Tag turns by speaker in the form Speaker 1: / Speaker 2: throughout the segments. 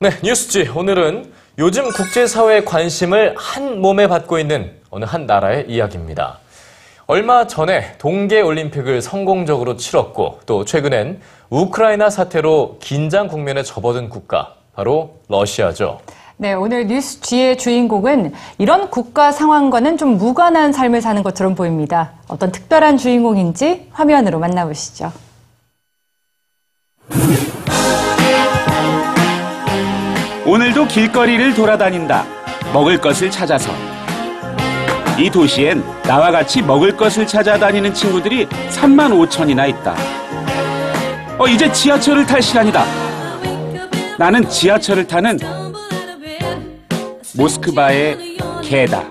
Speaker 1: 네, 뉴스지. 오늘은 요즘 국제사회의 관심을 한 몸에 받고 있는 어느 한 나라의 이야기입니다. 얼마 전에 동계올림픽을 성공적으로 치렀고 또 최근엔 우크라이나 사태로 긴장 국면에 접어든 국가, 바로 러시아죠.
Speaker 2: 네, 오늘 뉴스 G의 주인공은 이런 국가 상황과는 좀 무관한 삶을 사는 것처럼 보입니다. 어떤 특별한 주인공인지 화면으로 만나보시죠.
Speaker 3: 오늘도 길거리를 돌아다닌다. 먹을 것을 찾아서. 이 도시엔 나와 같이 먹을 것을 찾아다니는 친구들이 3만 5천이나 있다. 어, 이제 지하철을 탈 시간이다. 나는 지하철을 타는 모스크바의 개다.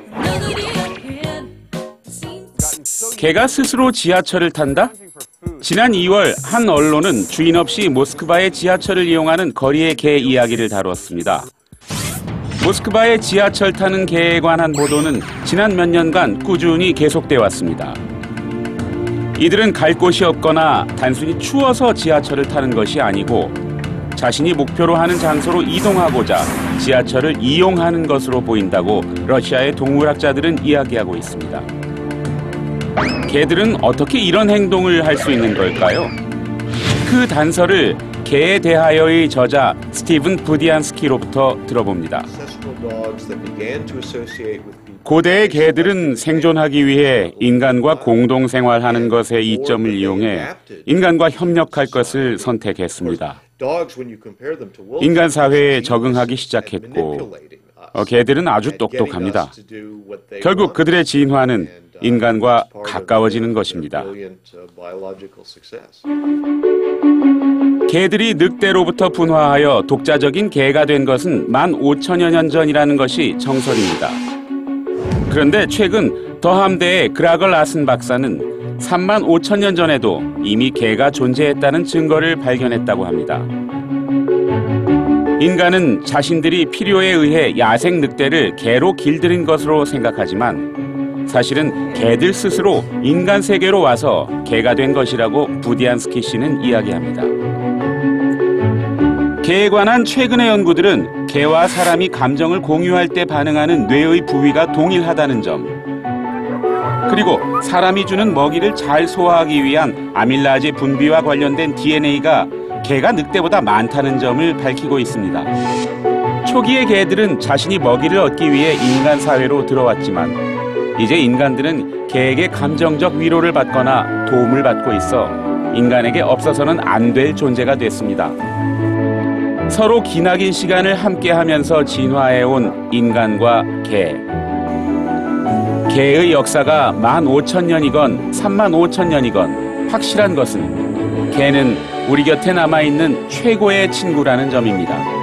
Speaker 3: 개가 스스로 지하철을 탄다? 지난 2월 한 언론은 주인 없이 모스크바의 지하철을 이용하는 거리의 개 이야기를 다루었습니다. 모스크바의 지하철 타는 개에 관한 보도는 지난 몇 년간 꾸준히 계속돼 왔습니다. 이들은 갈 곳이 없거나 단순히 추워서 지하철을 타는 것이 아니고 자신이 목표로 하는 장소로 이동하고자 지하철을 이용하는 것으로 보인다고 러시아의 동물학자들은 이야기하고 있습니다. 개들은 어떻게 이런 행동을 할 수 있는 걸까요? 그 단서를 개에 대하여의 저자 스티븐 부디안스키로부터 들어봅니다. 고대의 개들은 생존하기 위해 인간과 공동 생활하는 것의 이점을 이용해 인간과 협력할 것을 선택했습니다.
Speaker 4: Dogs, when you compare them to wolves,
Speaker 3: 인간 사회에 적응하기 시작했고 어, 개들은 아주 똑똑합니다. 결국. 그들의 진화는
Speaker 4: uh,
Speaker 3: 인간과 가까워지는 것입니다.
Speaker 4: uh.
Speaker 3: 개들이 늑대로부터 분화하여 독자적인 개가 된 것은 만 5천여 년 전이라는 것이 정설입니다. 그런데 최근 더함대의 그라걸 아슨 박사는 3만 5천 년 전에도 이미 개가 존재했다는 증거를 발견했다고 합니다. 인간은 자신들이 필요에 의해 야생 늑대를 개로 길들인 것으로 생각하지만 사실은 개들 스스로 인간 세계로 와서 개가 된 것이라고 부디안스키 씨는 이야기합니다. 개에 관한 최근의 연구들은 개와 사람이 감정을 공유할 때 반응하는 뇌의 부위가 동일하다는 점, 그리고 사람이 주는 먹이를 잘 소화하기 위한 아밀라제 분비와 관련된 DNA가 개가 늑대보다 많다는 점을 밝히고 있습니다. 초기의 개들은 자신이 먹이를 얻기 위해 인간 사회로 들어왔지만 이제 인간들은 개에게 감정적 위로를 받거나 도움을 받고 있어 인간에게 없어서는 안 될 존재가 됐습니다. 서로 기나긴 시간을 함께 하면서 진화해온 인간과 개. 개의 역사가 만 오천 년이건 삼만 오천 년이건 확실한 것은 개는 우리 곁에 남아있는 최고의 친구라는 점입니다.